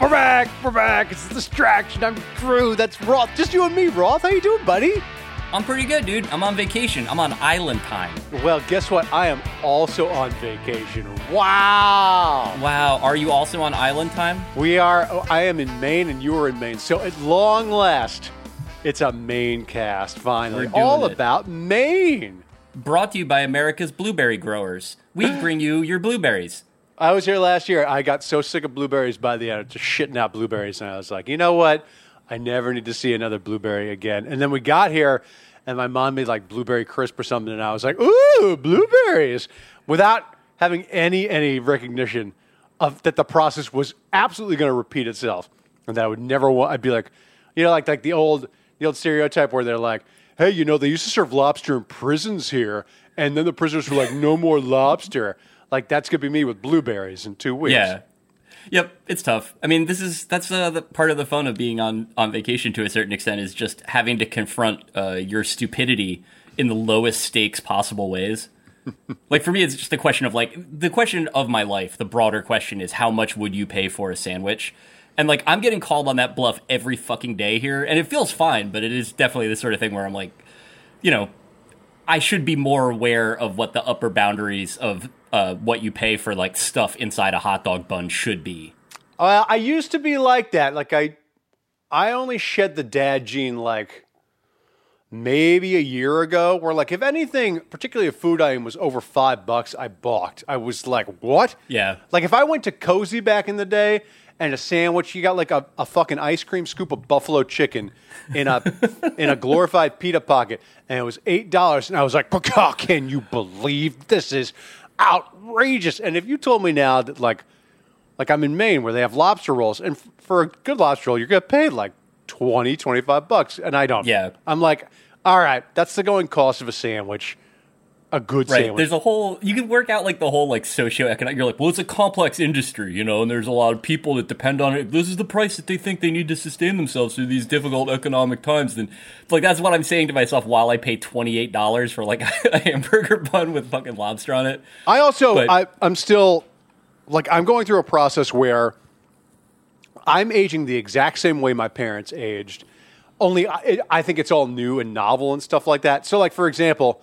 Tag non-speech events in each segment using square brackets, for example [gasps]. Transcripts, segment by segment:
We're back. We're back. It's a distraction. I'm Drew. That's Roth. Just you and me, Roth. How you doing, buddy? I'm pretty good, dude. I'm on vacation. I'm on island time. Well, guess what? I am also on vacation. Wow. Wow. Are you also on island time? We are. oh, I am in Maine, and you are in Maine. So at long last, it's a Maine cast. Finally, We're doing all it. about Maine. Brought to you by America's blueberry growers. We [gasps] bring you your blueberries. I was here last year. I got so sick of blueberries by the end, just shitting out blueberries, and I was like, you know what? I never need to see another blueberry again. And then we got here, and my mom made like blueberry crisp or something, and I was like, ooh, blueberries, without having any any recognition of that the process was absolutely going to repeat itself, and that I would never want. I'd be like, you know, like like the old the old stereotype where they're like, hey, you know, they used to serve lobster in prisons here, and then the prisoners were like, no more lobster. Like that's gonna be me with blueberries in two weeks. Yeah. Yep, it's tough. I mean, this is that's uh, the part of the fun of being on on vacation to a certain extent is just having to confront uh, your stupidity in the lowest stakes possible ways. [laughs] like for me, it's just a question of like the question of my life. The broader question is how much would you pay for a sandwich? And like I'm getting called on that bluff every fucking day here, and it feels fine, but it is definitely the sort of thing where I'm like, you know, I should be more aware of what the upper boundaries of uh, what you pay for like stuff inside a hot dog bun should be. Well, I used to be like that. Like I, I only shed the dad gene like maybe a year ago. Where like if anything, particularly a food item was over five bucks, I balked. I was like, what? Yeah. Like if I went to Cosi back in the day and a sandwich, you got like a, a fucking ice cream scoop of buffalo chicken in a [laughs] in a glorified pita pocket, and it was eight dollars, and I was like, "Oh, can you believe this is outrageous?" And if you told me now that like like I'm in Maine where they have lobster rolls, and f- for a good lobster roll, you're gonna pay like 20, 25 bucks, and I don't. Yeah. I'm like, all right, that's the going cost of a sandwich, a good Right. sandwich. There's a whole you can work out like the whole like socioeconomic you're like, well it's a complex industry, you know, and there's a lot of people that depend on it. If this is the price that they think they need to sustain themselves through these difficult economic times, then like that's what I'm saying to myself while I pay twenty eight dollars for like [laughs] a hamburger bun with fucking lobster on it. I also, But- I, I'm still, like, I'm going through a process where I'm aging the exact same way my parents aged. Only I, it, I think it's all new and novel and stuff like that. So, like, for example,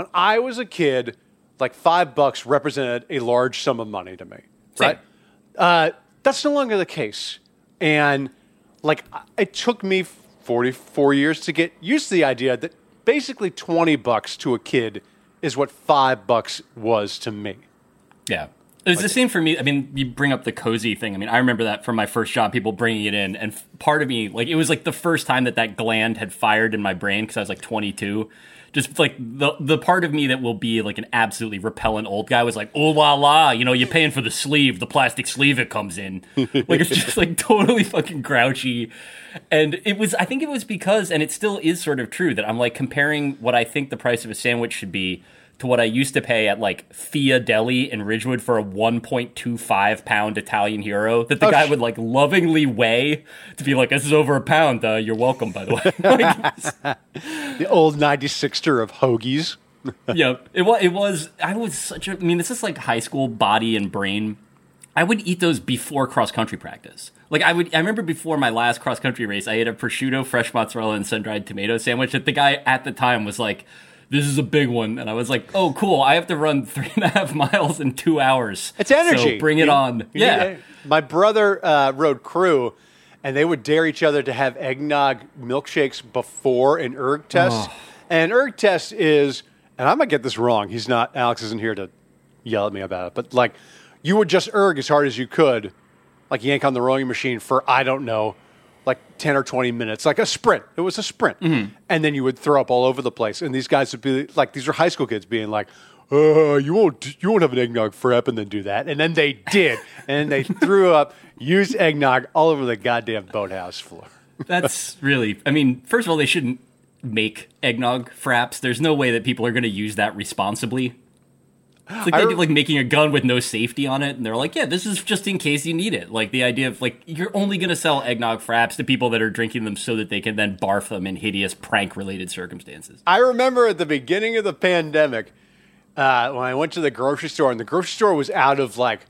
when I was a kid, like five bucks represented a large sum of money to me, Same. right? Uh, that's no longer the case. And like, it took me 44 years to get used to the idea that basically 20 bucks to a kid is what five bucks was to me. Yeah. It was the same for me. I mean, you bring up the Cosi thing. I mean, I remember that from my first job, people bringing it in, and f- part of me, like, it was like the first time that that gland had fired in my brain because I was like 22. Just like the the part of me that will be like an absolutely repellent old guy was like, oh la la, you know, you're paying for the sleeve, the plastic sleeve it comes in. [laughs] like it's just like totally fucking grouchy. And it was, I think it was because, and it still is sort of true that I'm like comparing what I think the price of a sandwich should be to what I used to pay at like Thea Deli in Ridgewood for a 1.25 pound Italian hero that the Oh, guy sh- would like lovingly weigh to be like, this is over a pound. Uh, you're welcome, by the way. [laughs] like, [laughs] The old 96er of hoagies. [laughs] yeah, it was. It was. I was such a. I mean, this is like high school body and brain. I would eat those before cross country practice. Like I would. I remember before my last cross country race, I ate a prosciutto, fresh mozzarella, and sun dried tomato sandwich. That the guy at the time was like, "This is a big one," and I was like, "Oh, cool! I have to run three and a half [laughs] miles in two hours. It's energy. So bring it You- on." you yeah. my brother uh, rode crew, and they would dare each other to have eggnog milkshakes before an erg test. And an erg test is, and I might get this wrong. He's not. Alex isn't here to yell at me about it. But like, you would just erg as hard as you could, like yank on the rowing machine for I don't know, like ten or twenty minutes, like a sprint. It was a sprint, and then you would throw up all over the place. And these guys would be like, these are high school kids being like. Uh, you won't you won't have an eggnog frap and then do that and then they did [laughs] and they threw up used eggnog all over the goddamn boathouse floor [laughs] That's really. I mean, first of all, they shouldn't make eggnog fraps. There's no way that people are going to use that responsibly. It's like I they did, like making a gun with no safety on it, and they're like, "Yeah, this is just in case you need it." Like the idea of like you're only going to sell eggnog fraps to people that are drinking them so that they can then barf them in hideous prank-related circumstances. I remember at the beginning of the pandemic uh, when I went to the grocery store, and the grocery store was out of like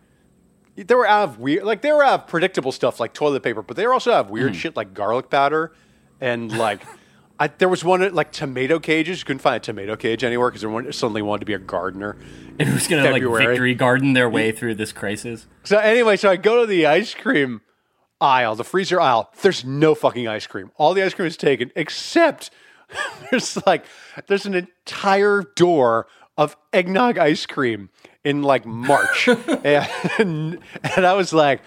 they were out of weird, like they were out of predictable stuff like toilet paper, but they were also out of weird shit like garlic powder and like. I, there was one like tomato cages. You couldn't find a tomato cage anywhere because everyone suddenly wanted to be a gardener. And it was going to like victory garden their way through this crisis. So anyway, so I go to the ice cream aisle, the freezer aisle. There's no fucking ice cream. All the ice cream is taken except [laughs] there's like there's an entire door of eggnog ice cream in like March. [laughs] and, and I was like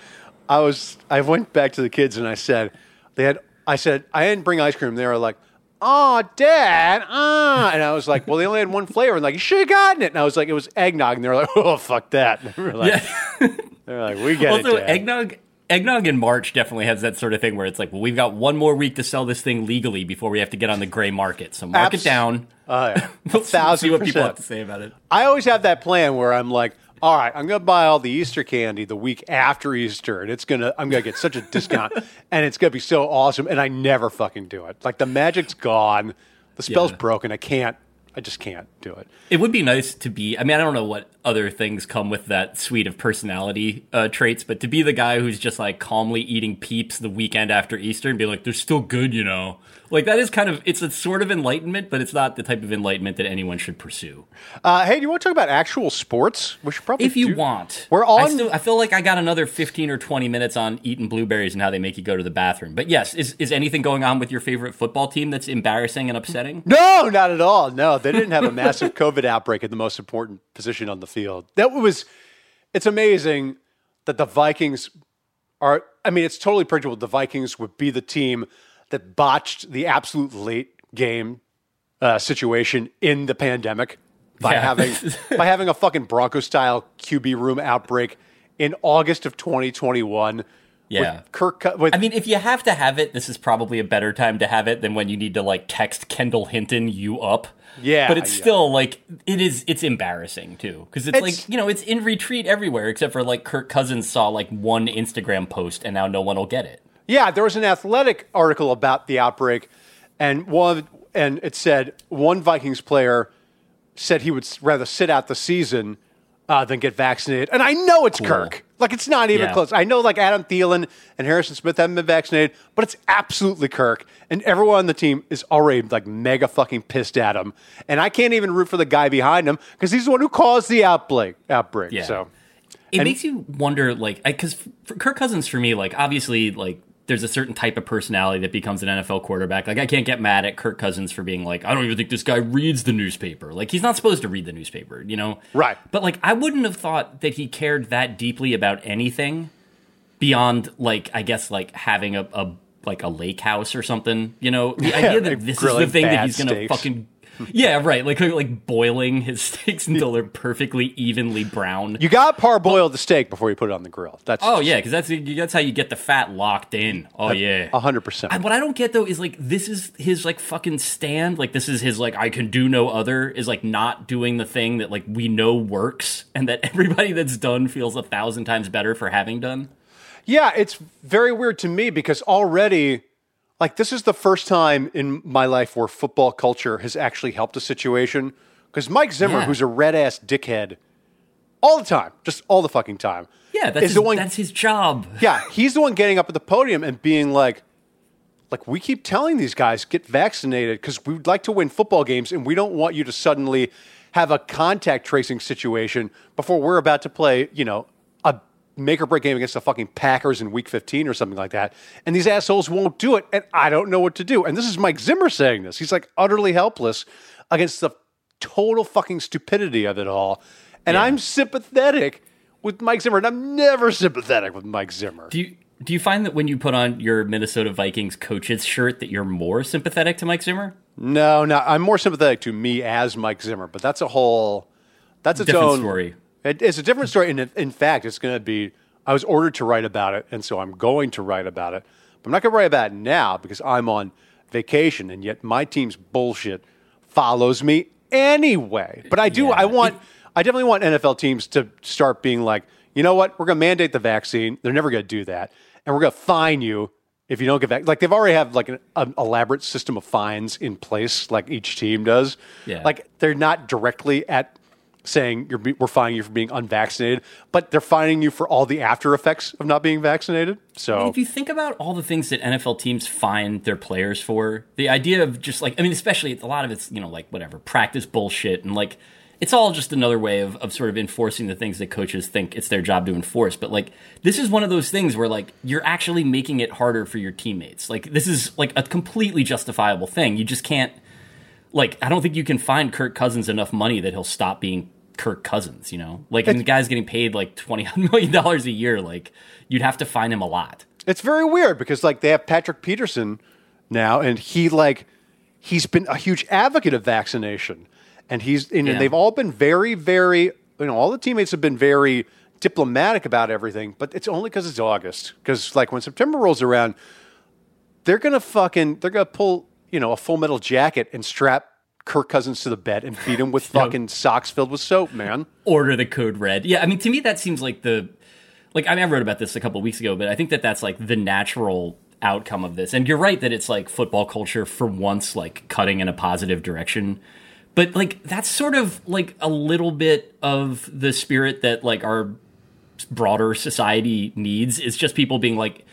I was I went back to the kids and I said they had I said I didn't bring ice cream. They were like Oh, Dad, ah. And I was like, well, they only had one flavor. And like, you should have gotten it. And I was like, it was eggnog. And they were like, [laughs] oh, fuck that. They were like, Yeah. [laughs] they're like, we get also, it. Dad. eggnog. Eggnog in March definitely has that sort of thing where it's like, well, we've got one more week to sell this thing legally before we have to get on the gray market. So mark Abs- it down. Oh, yeah. [laughs] See- thousand see what people have to say about it. I always have that plan where I'm like, all right, I'm going to buy all the Easter candy the week after Easter, and it's gonna, I'm going to get such a discount, [laughs] and it's going to be so awesome, and I never fucking do it. Like the magic's gone, the spell's Yeah. broken. I can't, I just can't do it. It would be nice to be. I mean, I don't know what other things come with that suite of personality uh, traits, but to be the guy who's just like calmly eating peeps the weekend after Easter and be like, they're still good, you know. Like that is kind of it's a sort of enlightenment, but it's not the type of enlightenment that anyone should pursue. Uh, hey, do you want to talk about actual sports? We should probably If you do- want, We're I, on- still, I feel like I got another fifteen or twenty minutes on eating blueberries and how they make you go to the bathroom. But yes, is is anything going on with your favorite football team that's embarrassing and upsetting? No, not at all. No, they didn't have a massive [laughs] COVID outbreak at the most important position on the field. That was, it's amazing that the Vikings are, I mean, it's totally predictable the Vikings would be the team that botched the absolute late game uh, situation in the pandemic by Yeah. having [laughs] by having a fucking Bronco style QB room outbreak in August of 2021. Yeah. with Kirk. With I mean, if you have to have it, this is probably a better time to have it than when you need to like text Kendall Hinton you up. Yeah, but it's yeah. still like it is. It's embarrassing too because it's, It's- like you know it's in retreat everywhere except for like Kirk Cousins saw like one Instagram post and now no one will get it. Yeah, there was an athletic article about the outbreak, and one and it said one Vikings player said he would rather sit out the season uh, than get vaccinated. And I know it's Kirk. Like it's not even Yeah. close. I know like Adam Thielen and Harrison Smith haven't been vaccinated, but it's absolutely Kirk. And everyone on the team is already like mega fucking pissed at him. And I can't even root for the guy behind him because he's the one who caused the outbreak. Outbreak. Yeah. So It makes you wonder, like, because Kirk Cousins for me, like, obviously, like, there's a certain type of personality that becomes an NFL quarterback. Like, I can't get mad at Kirk Cousins for being like, I don't even think this guy reads the newspaper. Like, he's not supposed to read the newspaper, you know? Right. But like, I wouldn't have thought that he cared that deeply about anything beyond, like, I guess, like having a, a like a lake house or something. You know, the idea that this is the thing that he's gonna steaks. fucking. [laughs] Yeah, right. Like like boiling his [laughs] steaks until they're perfectly evenly brown. you got to parboil the steak before you put it on the grill. That's Oh yeah, because that's that's how you get the fat locked in. Oh yeah, hundred percent. What I don't get though is like this is his like fucking stand. Like this is his like I can do no other is like not doing the thing that like we know works and that [laughs] everybody that's done feels a thousand times better for having done. Yeah, it's very weird to me because already, like, this is the first time in my life where football culture has actually helped a situation. Because Mike Zimmer, Yeah. who's a red ass dickhead all the time, just all the fucking time. Yeah, that's is his, the one. that's his job. [laughs] yeah, he's the one getting up at the podium and being like, like we keep telling these guys get vaccinated because we'd like to win football games and we don't want you to suddenly have a contact tracing situation before we're about to play, you know, make or break game against the fucking Packers in week 15 or something like that. And these assholes won't do it and I don't know what to do. And this is Mike Zimmer saying this. He's like utterly helpless against the total fucking stupidity of it all. And I'm sympathetic with Mike Zimmer and I'm never sympathetic with Mike Zimmer. Do you do you find that when you put on your Minnesota Vikings coach's shirt that you're more sympathetic to Mike Zimmer? No, no, I'm more sympathetic to me as Mike Zimmer, but that's a whole that's its Different own story. It, it's a different story, and in, in fact, it's going to be. I was ordered to write about it, and so I'm going to write about it. But I'm not going to write about it now because I'm on vacation, and yet my team's bullshit follows me anyway. But I do. Yeah. I want. I definitely want NFL teams to start being like, you know what? We're going to mandate the vaccine. They're never going to do that, and we're going to fine you if you don't get back. Like they've already have like an, an elaborate system of fines in place, like each team does. Yeah. Like they're not directly at saying you're we're fining you for being unvaccinated, but they're fining you for all the after effects of not being vaccinated. So if you think about all the things that NFL teams fine their players for, the idea of just like I mean, especially a lot of it's you know like whatever practice bullshit and like it's all just another way of, of sort of enforcing the things that coaches think it's their job to enforce. But like this is one of those things where like you're actually making it harder for your teammates. Like this is like a completely justifiable thing. You just can't like I don't think you can find Kirk Cousins enough money that he'll stop being Kirk Cousins, you know? Like and the guy's getting paid like twenty [laughs] million dollars a year, like you'd have to find him a lot. It's very weird because like they have Patrick Peterson now and he like he's been a huge advocate of vaccination. And he's and yeah. they've all been very, very you know, all the teammates have been very diplomatic about everything, but it's only because it's August. Because like when September rolls around, they're gonna fucking they're gonna pull you know a full metal jacket and strap Kirk Cousins to the bed and feed him with [laughs] fucking socks filled with soap, man. Order the code red. Yeah, I mean, to me, that seems like the like I mean, I wrote about this a couple weeks ago, but I think that that's like the natural outcome of this. And you're right that it's like football culture for once, like cutting in a positive direction. But like that's sort of like a little bit of the spirit that like our broader society needs. Is just people being like,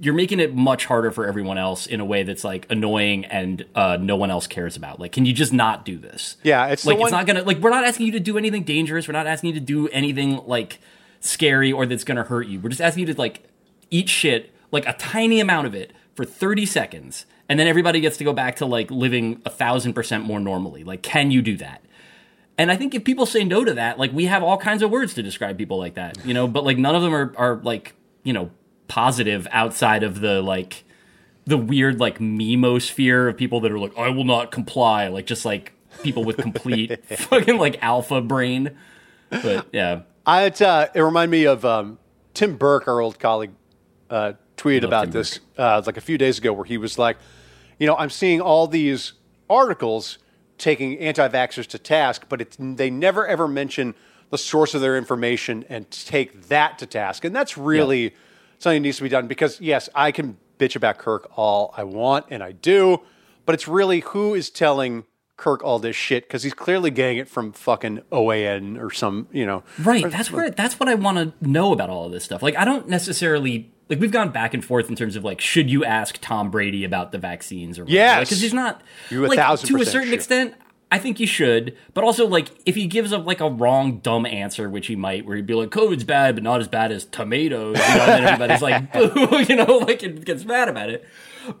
you're making it much harder for everyone else in a way that's like annoying and uh, no one else cares about. Like, can you just not do this? Yeah, it's like one- it's not gonna like we're not asking you to do anything dangerous. We're not asking you to do anything like scary or that's gonna hurt you. We're just asking you to like eat shit like a tiny amount of it for 30 seconds, and then everybody gets to go back to like living a thousand percent more normally. Like, can you do that? And I think if people say no to that, like we have all kinds of words to describe people like that, you know, but like none of them are are like you know positive outside of the like the weird like memosphere of people that are like I will not comply, like just like people with complete [laughs] [laughs] fucking like alpha brain. But yeah, I uh, it reminded me of um, Tim Burke, our old colleague, uh, tweeted about Tim this uh, like a few days ago, where he was like, you know, I'm seeing all these articles taking anti-vaxxers to task, but it's, they never ever mention the source of their information and take that to task, and that's really. Yeah something needs to be done because yes, I can bitch about Kirk all I want, and I do, but it's really who is telling Kirk all this shit because he's clearly getting it from fucking OAN or some, you know. Right. That's where that's what I want to know about all of this stuff. Like, I don't necessarily like we've gone back and forth in terms of like should you ask Tom Brady about the vaccines or yeah because like, he's not you like to a certain extent. I think you should, but also like if he gives up like a wrong dumb answer, which he might, where he'd be like, "COVID's bad, but not as bad as tomatoes," you know, and everybody's like, [laughs] "Boo," [laughs] you know, like it gets mad about it.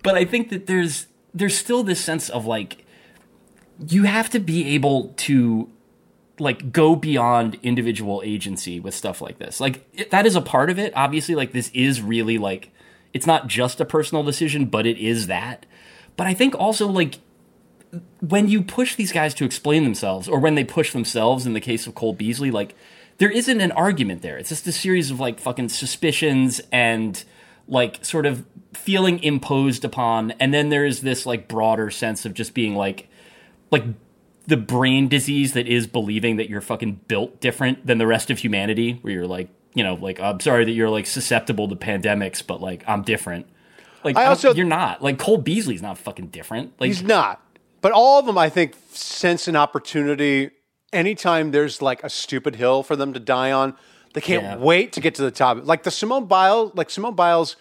But I think that there's there's still this sense of like you have to be able to like go beyond individual agency with stuff like this. Like it, that is a part of it. Obviously, like this is really like it's not just a personal decision, but it is that. But I think also like when you push these guys to explain themselves, or when they push themselves in the case of Cole Beasley, like there isn't an argument there. It's just a series of like fucking suspicions and like sort of feeling imposed upon, and then there's this like broader sense of just being like like the brain disease that is believing that you're fucking built different than the rest of humanity, where you're like, you know, like I'm sorry that you're like susceptible to pandemics, but like I'm different. Like I also, you're not. Like Cole Beasley's not fucking different. Like he's not. But all of them, I think, sense an opportunity. Anytime there's like a stupid hill for them to die on, they can't yeah. wait to get to the top. Like the Simone Biles, like Simone Biles,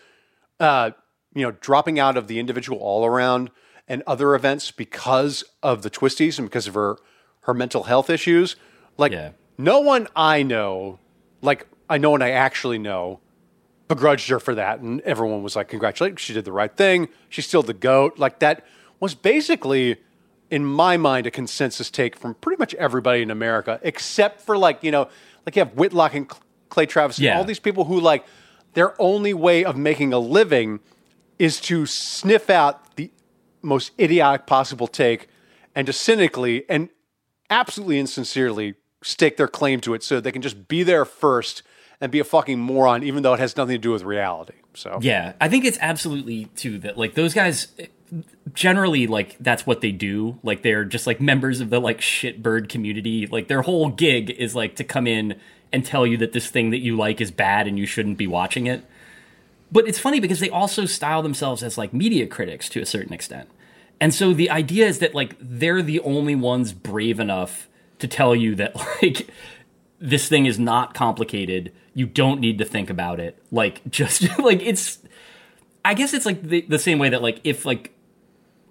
uh, you know, dropping out of the individual all around and other events because of the twisties and because of her her mental health issues. Like yeah. no one I know, like I know and I actually know, begrudged her for that, and everyone was like, "Congratulations, she did the right thing. She's still the goat." Like that was basically in my mind, a consensus take from pretty much everybody in America, except for like, you know, like you have Whitlock and Clay Travis, yeah. and all these people who like their only way of making a living is to sniff out the most idiotic possible take and to cynically and absolutely insincerely stake their claim to it so they can just be there first and be a fucking moron, even though it has nothing to do with reality. So yeah, I think it's absolutely too that like those guys generally like that's what they do like they're just like members of the like shitbird community like their whole gig is like to come in and tell you that this thing that you like is bad and you shouldn't be watching it but it's funny because they also style themselves as like media critics to a certain extent and so the idea is that like they're the only ones brave enough to tell you that [laughs] like this thing is not complicated. You don't need to think about it. Like just [laughs] like it's I guess it's like the, the same way that like if like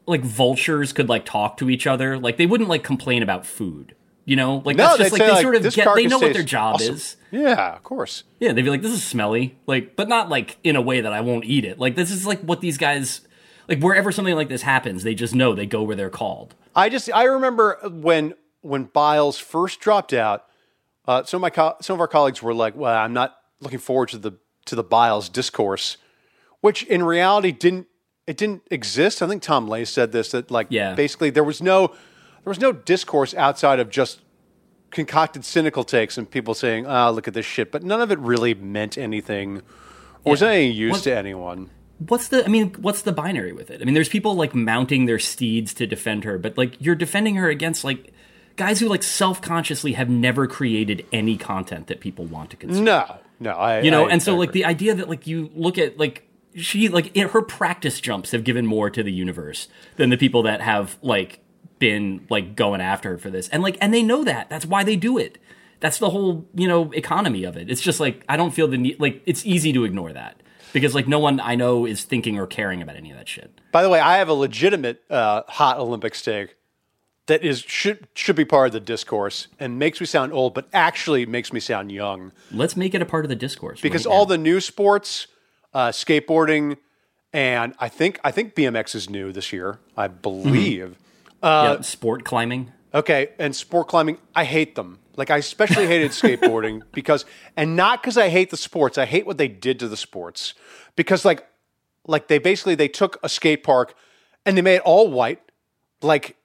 like vultures could like talk to each other, like they wouldn't like complain about food. You know, like No, that's just like say, they like, sort of get they know what their job awesome." is. Yeah, of course. Yeah, they'd be like, "This is smelly," like, but not like in a way that I won't eat it. Like this is like what these guys like. Wherever something like this happens, they just know they go where they're called. I just I remember when when Biles first dropped out. Uh, some of my co- some of our colleagues were like, "Well, I'm not looking forward to the to the Biles discourse," which in reality didn't it didn't exist. I think Tom Ley said this that like Yeah. basically there was no there was no discourse outside of just concocted cynical takes and people saying, "Ah, look at this shit," but none of it really meant anything or was any use to anyone. What's the? I mean, what's the binary with it? I mean, there's people like mounting their steeds to defend her, but like you're defending her against like guys who like self-consciously have never created any content that people want to consume. No, no, I you know I- and so I like the idea that like you look at like she like in her practice jumps have given more to the universe than the people that have like been like going after her for this. And like and they know that. That's why they do it. That's the whole you know economy of it. It's just like i don't feel the need like it's easy to ignore that because like no one i know is thinking or caring about any of that shit. By the way, I have a legitimate uh, hot Olympic steak that is should should be part of the discourse and makes me sound old, but actually makes me sound young. Let's make it a part of the discourse because right all the new sports, uh, skateboarding, and I think I think BMX is new this year, I believe. yeah, sport climbing Okay, and sport climbing, I hate them. Like I especially hated [laughs] skateboarding because, and not because I hate the sports. I hate what they did to the sports because, like, like they basically they took a skate park and they made it all white, like,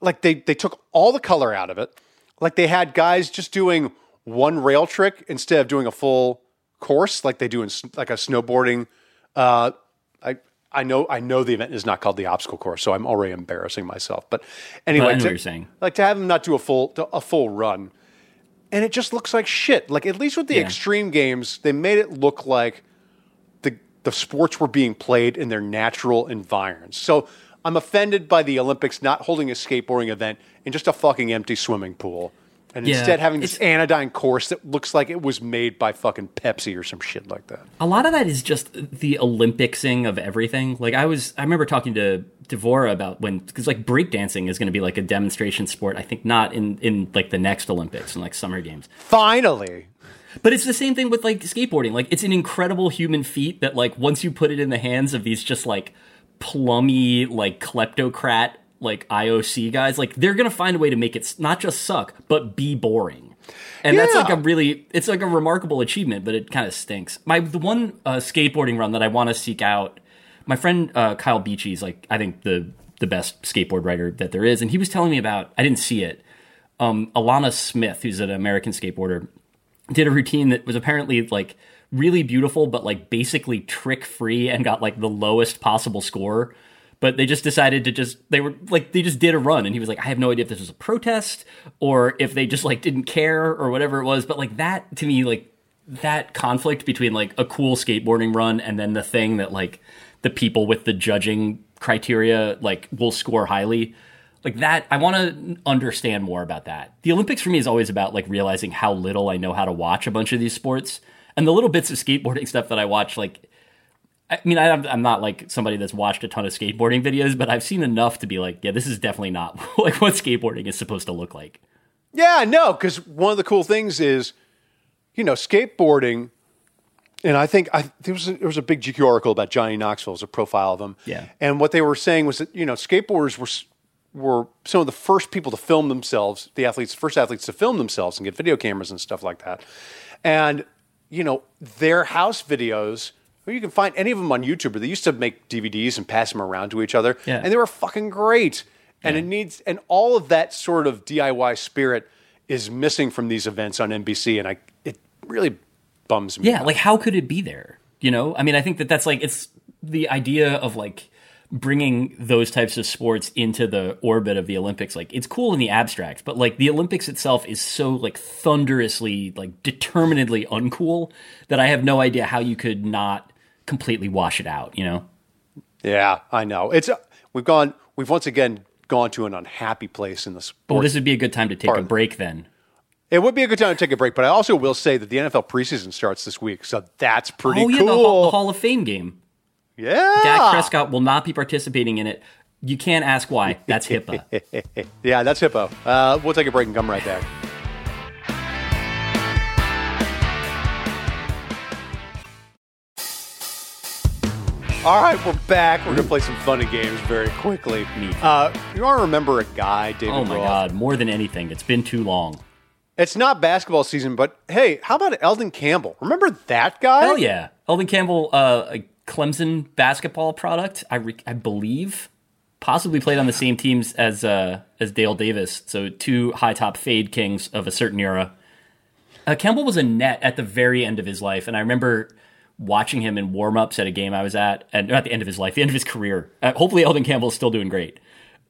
like they they took all the color out of it. Like they had guys just doing one rail trick instead of doing a full course, like they do in like a snowboarding. Uh, I I know I know the event is not called the obstacle course, so I'm already embarrassing myself. But anyway, to- you're saying. like to have them not do a full a full run, and it just looks like shit. Like at least with the Yeah. extreme games, they made it look like the the sports were being played in their natural environs. So I'm offended by the Olympics not holding a skateboarding event in just a fucking empty swimming pool. And Yeah, instead having this it's- anodyne course that looks like it was made by fucking Pepsi or some shit like that. a lot of that is just the Olympicsing of everything. Like I was, I remember talking to Devora about when because like breakdancing is going to be like a demonstration sport. I think not in in like the next Olympics and like Summer Games. Finally. But it's the same thing with like skateboarding. Like it's an incredible human feat that like once you put it in the hands of these just like plummy like kleptocrat like IOC guys, like they're gonna find a way to make it not just suck but be boring. And that's like a really it's like a remarkable achievement, but it kind of stinks. My the one uh, skateboarding run that I want to seek out. My friend uh, Kyle Beachy is like I think the the best skateboard writer that there is, and he was telling me about. I didn't see it. Um, Alana Smith, who's an American skateboarder, did a routine that was apparently like really beautiful but like basically trick free and got like the lowest possible score but they just decided to just they were like they just did a run and he was like i have no idea if this was a protest or if they just like didn't care or whatever it was but like that to me like that conflict between like a cool skateboarding run and then the thing that like the people with the judging criteria like will score highly like that i want to understand more about that. The olympics for me is always about like realizing how little i know how to watch a bunch of these sports and the little bits of skateboarding [laughs] stuff that i watch like i mean I, i'm not like somebody that's watched a ton of skateboarding videos but i've seen enough to be like yeah this is definitely not [laughs] like what skateboarding is supposed to look like Yeah, no, because one of the cool things is, you know, skateboarding, and I think I, there was a, there was a big GQ article about Johnny Knoxville, it was a profile of him. Yeah. and what they were saying was that you know skateboarders were were some of the first people to film themselves, the athletes, first athletes to film themselves and get video cameras and stuff like that, and you know their house videos. You can find any of them on YouTube. But they used to make DVDs and pass them around to each other, Yeah. and they were fucking great. And Yeah. it needs, and all of that sort of DIY spirit is missing from these events on NBC, and I it really bums me. Yeah, out. like how could it be there? You know, I mean, I think that that's like it's the idea of like bringing those types of sports into the orbit of the Olympics. Like it's cool in the abstract, but like the Olympics itself is so like thunderously like determinedly uncool that I have no idea how you could not completely wash it out. You know? yeah, I know. It's uh, we've gone, we've once again gone to an unhappy place in the sport. Well, this would be a good time to take Part a break then. it would be a good time to take a break, but I also will say that the NFL preseason starts this week, so that's pretty oh yeah, cool. the Hall, Hall of Fame game. yeah, Dak Prescott will not be participating in it. You can't ask why. That's HIPAA. [laughs] yeah, that's hippo. Uh, we'll take a break and come right back. All right, we're back. We're gonna play some funny games very quickly. Neat. Uh, you want to remember a guy, David oh my Roth? god, more than anything, it's been too long. It's not basketball season, but hey, how about Elden Campbell? Remember that guy? Hell yeah, Elden Campbell, uh, a Clemson basketball product. I re- I believe possibly played on the same teams as uh, as Dale Davis. So two high top fade kings of a certain era. Uh, Campbell was a net at the very end of his life, and I remember watching him in warm ups at a game I was at, and not the end of his life, the end of his career. Uh, hopefully, Elden Campbell is still doing great.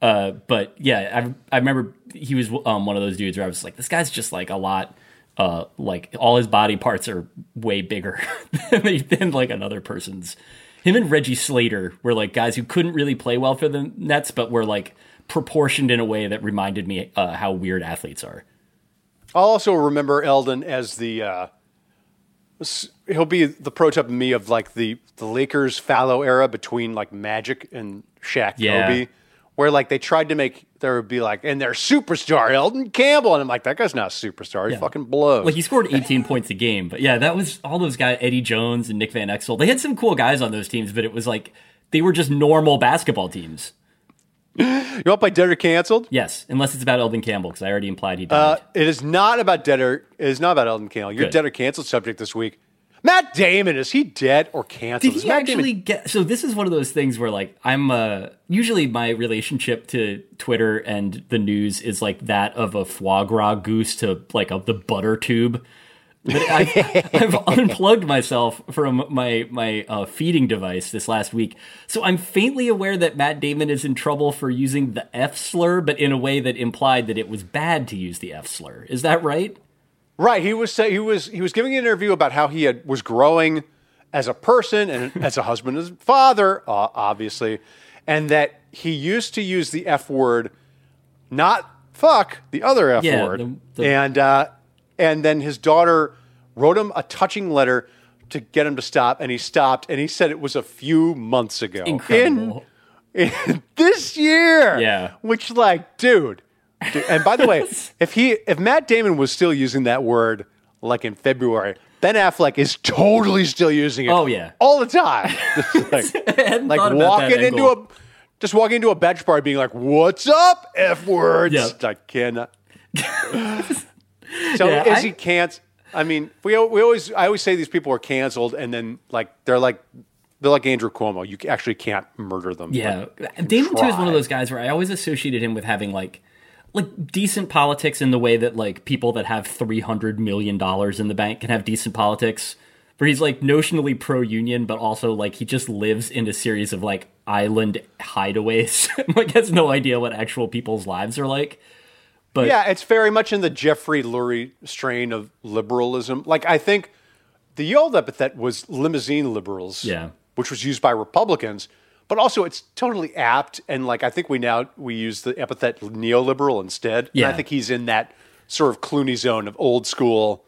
Uh, but yeah, I, I remember he was um, one of those dudes where I was like, this guy's just like a lot, uh, like all his body parts are way bigger [laughs] than, than like another person's. Him and Reggie Slater were like guys who couldn't really play well for the Nets, but were like proportioned in a way that reminded me uh, how weird athletes are. I'll also remember Elden as the uh, he'll be the prototype of me of like the the Lakers fallow era between like Magic and Shaq Yeah. Kobe, where like they tried to make there would be like and their superstar Elden Campbell, and I'm like that guy's not a superstar. He Yeah. fucking blows. Like he scored 18 [laughs] points a game, but yeah, that was all those guys, Eddie Jones and Nick Van Exel. They had some cool guys on those teams, but it was like they were just normal basketball teams. You want play Dead or Canceled? Yes, unless it's about Elden Campbell, because I already implied he Uh, died. it is not about Dead or it is not about Elden Campbell. Your Good. Dead or Canceled subject this week. Matt Damon is he dead or canceled? Did he actually Damon- get? So this is one of those things where like I'm uh, usually my relationship to Twitter and the news is like that of a foie gras goose to like of the butter tube. But I've, [laughs] I've unplugged myself from my my uh, feeding device this last week, so I'm faintly aware that Matt Damon is in trouble for using the F slur, but in a way that implied that it was bad to use the F slur. Is that right? Right. He was say, he was he was giving an interview about how he had was growing as a person and [laughs] as a husband and father, uh, obviously, and that he used to use the F word, not fuck, the other F Yeah, word, the- the- and uh, and then his daughter wrote him a touching letter to get him to stop, and he stopped, and he said it was a few months ago, Incredible. in, in [laughs] this year, Yeah. which like, dude. Dude, And by the way, [laughs] if he if Matt Damon was still using that word like in February, Ben Affleck is totally still using it. Oh, yeah. all the time. [laughs] Like like thought about that walking into a just walking into a bench bar, being like, "What's up, f words?" Yeah. I cannot. [laughs] so Yeah, is I- he can't? I mean, we we always I always say these people are canceled, and then like they're like they're like Andrew Cuomo. You actually can't murder them. Yeah, uh, Like, Damon too is one of those guys where I always associated him with having like like decent politics in the way that like people that have three hundred million dollars in the bank can have decent politics. Where he's like notionally pro union, but also like he just lives in a series of like island hideaways. [laughs] like has no idea what actual people's lives are like. But Yeah, it's very much in the Jeffrey Lurie strain of liberalism. Like I think the old epithet was limousine liberals, Yeah. which was used by Republicans, but also it's totally apt. And like I think we now we use the epithet neoliberal instead. And I think he's in that sort of Clooney zone of old school,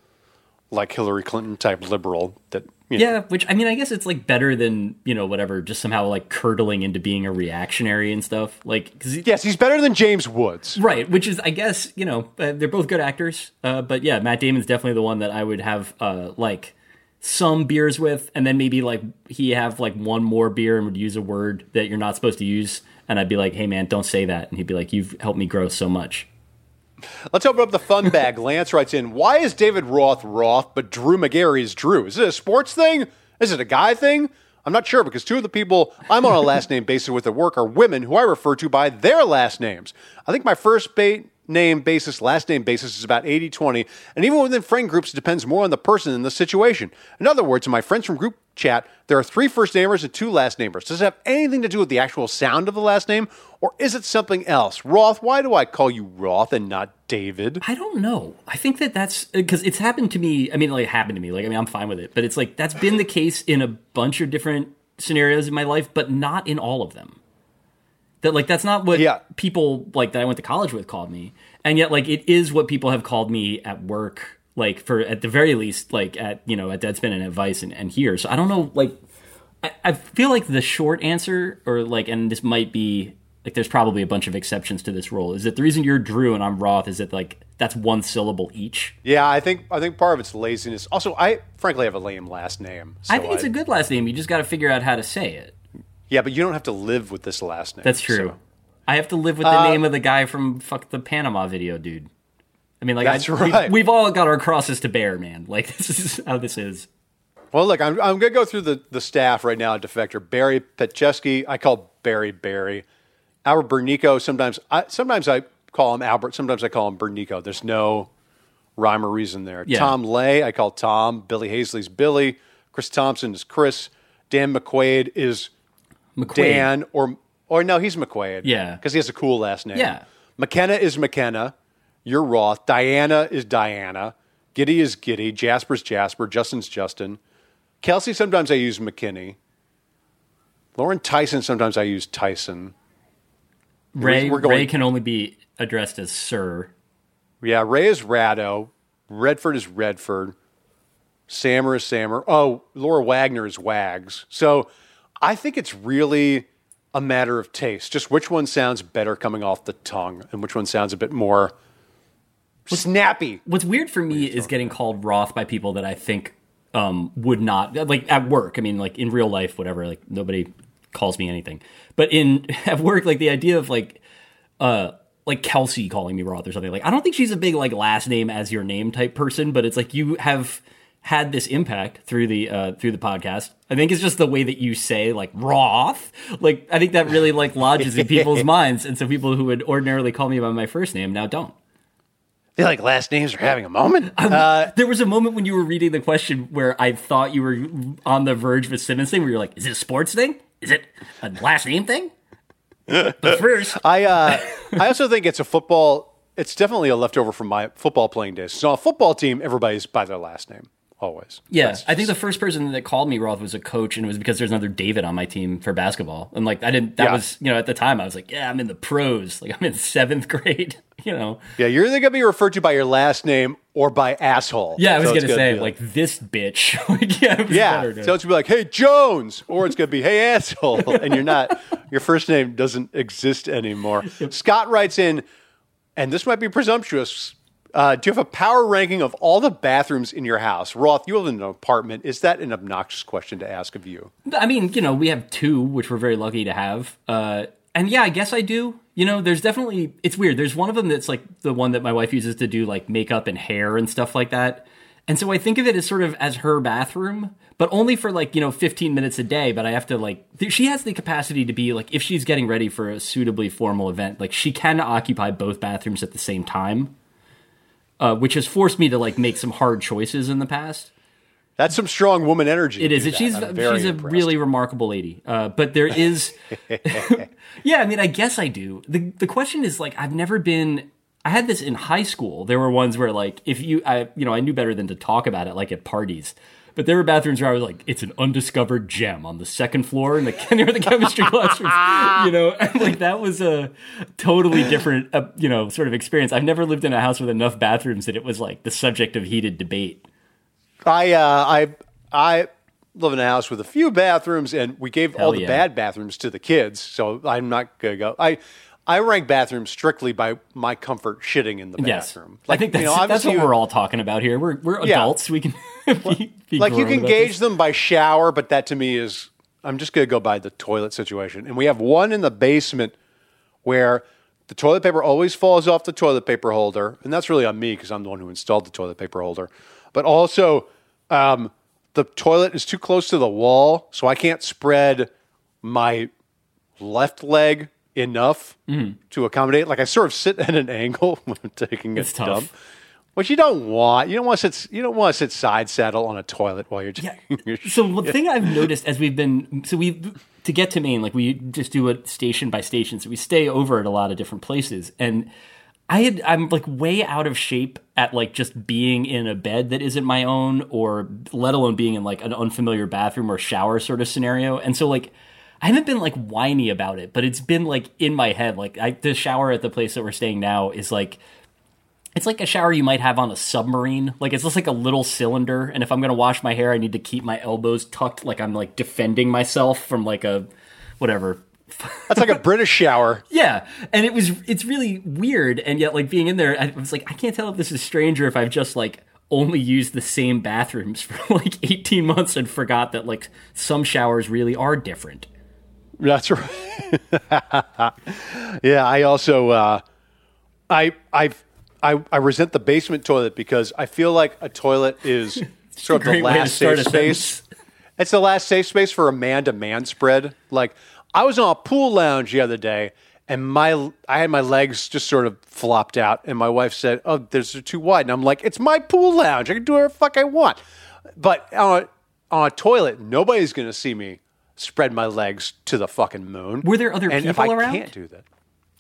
like Hillary Clinton type liberal. That you know, Yeah, which I mean, I guess it's like better than you know whatever, just somehow like curdling into being a reactionary and stuff. Like, because yes, he's better than James Woods. Right, which is, I guess, you know, uh, they're both good actors. Uh, but yeah, Matt Damon's definitely the one that I would have uh, like some beers with, and then maybe like he have like one more beer and would use a word that you're not supposed to use, and I'd be like, "Hey man, don't say that," and he'd be like, "You've helped me grow so much." Let's open up the Funbag. Lance writes in, why is David Roth Roth, but Drew Magary is Drew? Is it a sports thing? Is it a guy thing? I'm not sure because two of the people I'm on a last name basis with at work are women who I refer to by their last names. I think my first ba- name basis, last name basis is about 80 20, and even within friend groups, it depends more on the person than the situation. In other words, in my friends from group chat, there are three first namers and two last namers. Does it have anything to do with the actual sound of the last name, or is it something else? Roth, why do I call you Roth and not David? I don't know. I think that that's because it's happened to me. I mean, like, it happened to me. Like, I mean, I'm fine with it, but it's like that's been the case in a bunch of different scenarios in my life, but not in all of them. That like that's not what Yeah. people like that I went to college with called me, and yet like it is what people have called me at work. Like for at the very least, like at you know at Deadspin and at Vice and, and here. So I don't know. Like I, I feel like the short answer, or like, and this might be like there's probably a bunch of exceptions to this rule. Is that the reason you're Drew and I'm Roth? Is that like that's one syllable each? Yeah, I think I think part of it's laziness. Also, I frankly have a lame last name. I think it's a good last name. You just got to figure out how to say it. Yeah, but you don't have to live with this last name. That's true. so- I have to live with the uh, name of the guy from fuck the Panama video, dude. I mean, like That's I, right. We, have all got our crosses to bear, man. [laughs] Like this is how this is. Well, look, I'm, I'm going to go through the, the staff right now at Defector. Barry Petchesky, I call Barry Barry. Albert Burneko, sometimes I, sometimes I call him Albert, sometimes I call him Burneko. There's no rhyme or reason there. Yeah. Tom Ley, I call Tom. Billy Haisley's Billy. Chris Thompson is Chris. Dan McQuade is McQuade. Dan, or or no, he's McQuade. Yeah. because he has a cool last name. Yeah. McKenna is McKenna. You're Roth. Diana is Diana. Giri is Giri. Jasper's Jasper. Justin's Justin. Kelsey, sometimes I use McKinney. Lauren Theisen, sometimes I use Theisen. Ray. we're going- Ray can only be addressed as Sir. Yeah, Ray is Ratto. Redford is Redford. Samer is Samer. Oh, Laura Wagner is Wags. So I think it's really a matter of taste. Just which one sounds better coming off the tongue and which one sounds a bit more snappy. What's weird for me is getting called Roth by people that I think um, would not like at work. I mean, like in real life, whatever. Like nobody calls me anything, but in [laughs] at work, like the idea of like uh like Kelsey calling me Roth or something. Like I don't think she's a big like last name as your name type person, but it's like you have had this impact through the uh through the podcast. I think it's just the way that you say like Roth. Like I think that really like lodges in people's [laughs] minds, and so people who would ordinarily call me by my first name now don't. I feel like last names are having a moment. Uh, There was a moment when you were reading the question where I thought you were on the verge of a Simmons thing where you're like, is it a sports thing? Is it a last name thing? but [laughs] first, I uh, I also think it's a football. It's definitely a leftover from my football playing days. So on a football team, everybody's by their last name always. yeah, That's I think the first person that called me Roth was a coach, and it was because there's another David on my team for basketball. And like, I didn't, that Yeah. was, you know, at the time, I was like, yeah, I'm in the pros. Like, I'm in [laughs] seventh grade, [laughs] you know? Yeah, you're either gonna be referred to by your last name or by asshole. Yeah, I was So to say, be like, this bitch. [laughs] like, yeah, it yeah. better So it's gonna be like, hey Jones, or it's gonna be hey asshole, and you're not. Your first name doesn't exist anymore. Scott writes in, and this might be presumptuous. Uh, do you have a power ranking of all the bathrooms in your house? Roth, you live in an apartment. Is that an obnoxious question to ask of you? I mean, you know, we have two, which we're very lucky to have. Uh, and yeah, I guess I do. You know, there's definitely it's weird. There's one of them that's like the one that my wife uses to do like makeup and hair and stuff like that. And so I think of it as sort of as her bathroom, but only for like, you know, 15 minutes a day, but I have to like th- she has the capacity to be like if she's getting ready for a suitably formal event, like she can occupy both bathrooms at the same time. Uh, which has forced me to like make some hard choices in the past. That's some strong woman energy. It is. to It- that. She's she's a really remarkable lady. Uh, but there is, [laughs] [laughs] yeah. I mean, I guess I do. the The question is like, I've never been. I had this in high school. There were ones where like, if you, I, you know, I knew better than to talk about it, like at parties. But there were bathrooms where I was like, it's an undiscovered gem on the second floor in the [laughs] near the chemistry [laughs] classroom. You know, and like that was a totally different, uh, you know, sort of experience. I've never lived in a house with enough bathrooms that it was like the subject of heated debate. I uh, I I live in a house with a few bathrooms, and we gave all the yeah. bad bathrooms to the kids. So I'm not gonna go. I I rank bathrooms strictly by my comfort shitting in the bathroom. Yes, bathroom. I think that's, you know, that's what we're all talking about here. We're we're Yeah. adults. We can [laughs] be, be like you can gauge this. them by shower, but that to me is I'm just gonna go by the toilet situation. And we have one in the basement where the toilet paper always falls off the toilet paper holder, and that's really on me because I'm the one who installed the toilet paper holder. But also, um, the toilet is too close to the wall, so I can't spread my left leg enough mm-hmm. to accommodate. Like I sort of sit [laughs] at an angle when I'm taking a It's tough. dump. Which you don't want. You don't want to sit. You don't want to sit side saddle on a toilet while you're taking your shit. So the thing I've noticed as we've been so we to get to Maine, like we just do it station by station. So we stay over at a lot of different places. And I had I'm like way out of shape at like just being in a bed that isn't my own, or let alone being in like an unfamiliar bathroom or shower sort of scenario. And so like I haven't been like whiny about it, but it's been like in my head. Like I, the shower at the place that we're staying now is like it's like a shower you might have on a submarine. Like it's just like a little cylinder, and if I'm gonna wash my hair, I need to keep my elbows tucked, like I'm like defending myself from like a whatever. [laughs] That's like a British shower. Yeah, and it was it's really weird, and yet like being in there, I was like, I can't tell if this is strange or if I've just like only used the same bathrooms [laughs] for like 18 months and forgot that like some showers really are different. That's right. [laughs] yeah, I also uh, I I I I resent the basement toilet because I feel like a toilet is [laughs] sort of the great way to last safe space. It's the last safe space for a man to man spread. Like I was on a pool lounge the other day and my I had my legs just sort of flopped out and my wife said, "Oh, there's they're too wide." And I'm like, "It's my pool lounge. I can do whatever the fuck I want." But on a, on a toilet, nobody's going to see me spread my legs to the fucking moon. Were there other and if I around? can't do that.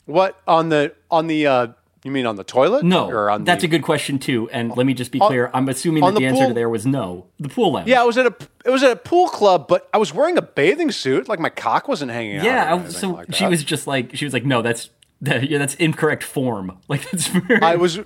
What on the on the uh you mean on the toilet? No, or on that's the, a good question too. And let me just be clear: I'm assuming that the the, answer pool- to there was no. The pool lounge. Yeah, I was at a it was at a pool club, but I was wearing a bathing suit. Like my cock wasn't hanging out. Yeah, I, anything so like she was just like she was like, no, that's that, yeah, that's incorrect form. [laughs] Like that's very, I was.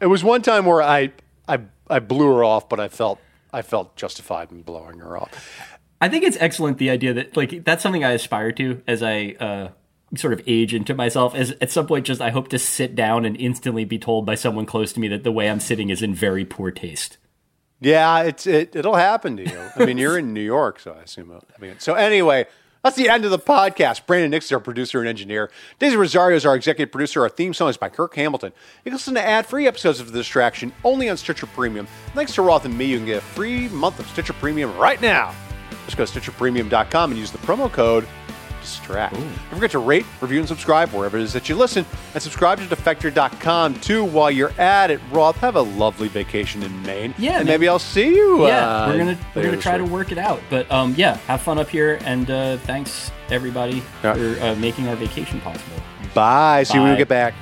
It was one time where I I I blew her off, but I felt I felt justified in blowing her off. I think it's excellent the idea that like that's something I aspire to as I uh, sort of age into myself. As at some point, just I hope to sit down and instantly be told by someone close to me that the way I'm sitting is in very poor taste. Yeah, it's it it'll happen to you. I mean, you're in New York, so I assume. It'll, I mean, so anyway. That's the end of the podcast. Brandon Nix is our producer and engineer. Daisy Rosario is our executive producer. Our theme song is by Kirk Hamilton. You can listen to ad-free episodes of The Distraction only on Stitcher Premium. Thanks to Roth and me, you can get a free month of Stitcher Premium right now. Just go to StitcherPremium.com and use the promo code DISTRACT. Don't forget to rate, review, and subscribe wherever it is that you listen. And subscribe to Defector.com too while you're at it. Roth, have a lovely vacation in Maine. Yeah, And man. maybe I'll see you. yeah, uh, we're gonna we're gonna try to work it out. But um, yeah, have fun up here, and uh, thanks everybody for uh, making our vacation possible. Bye. See you when we get back.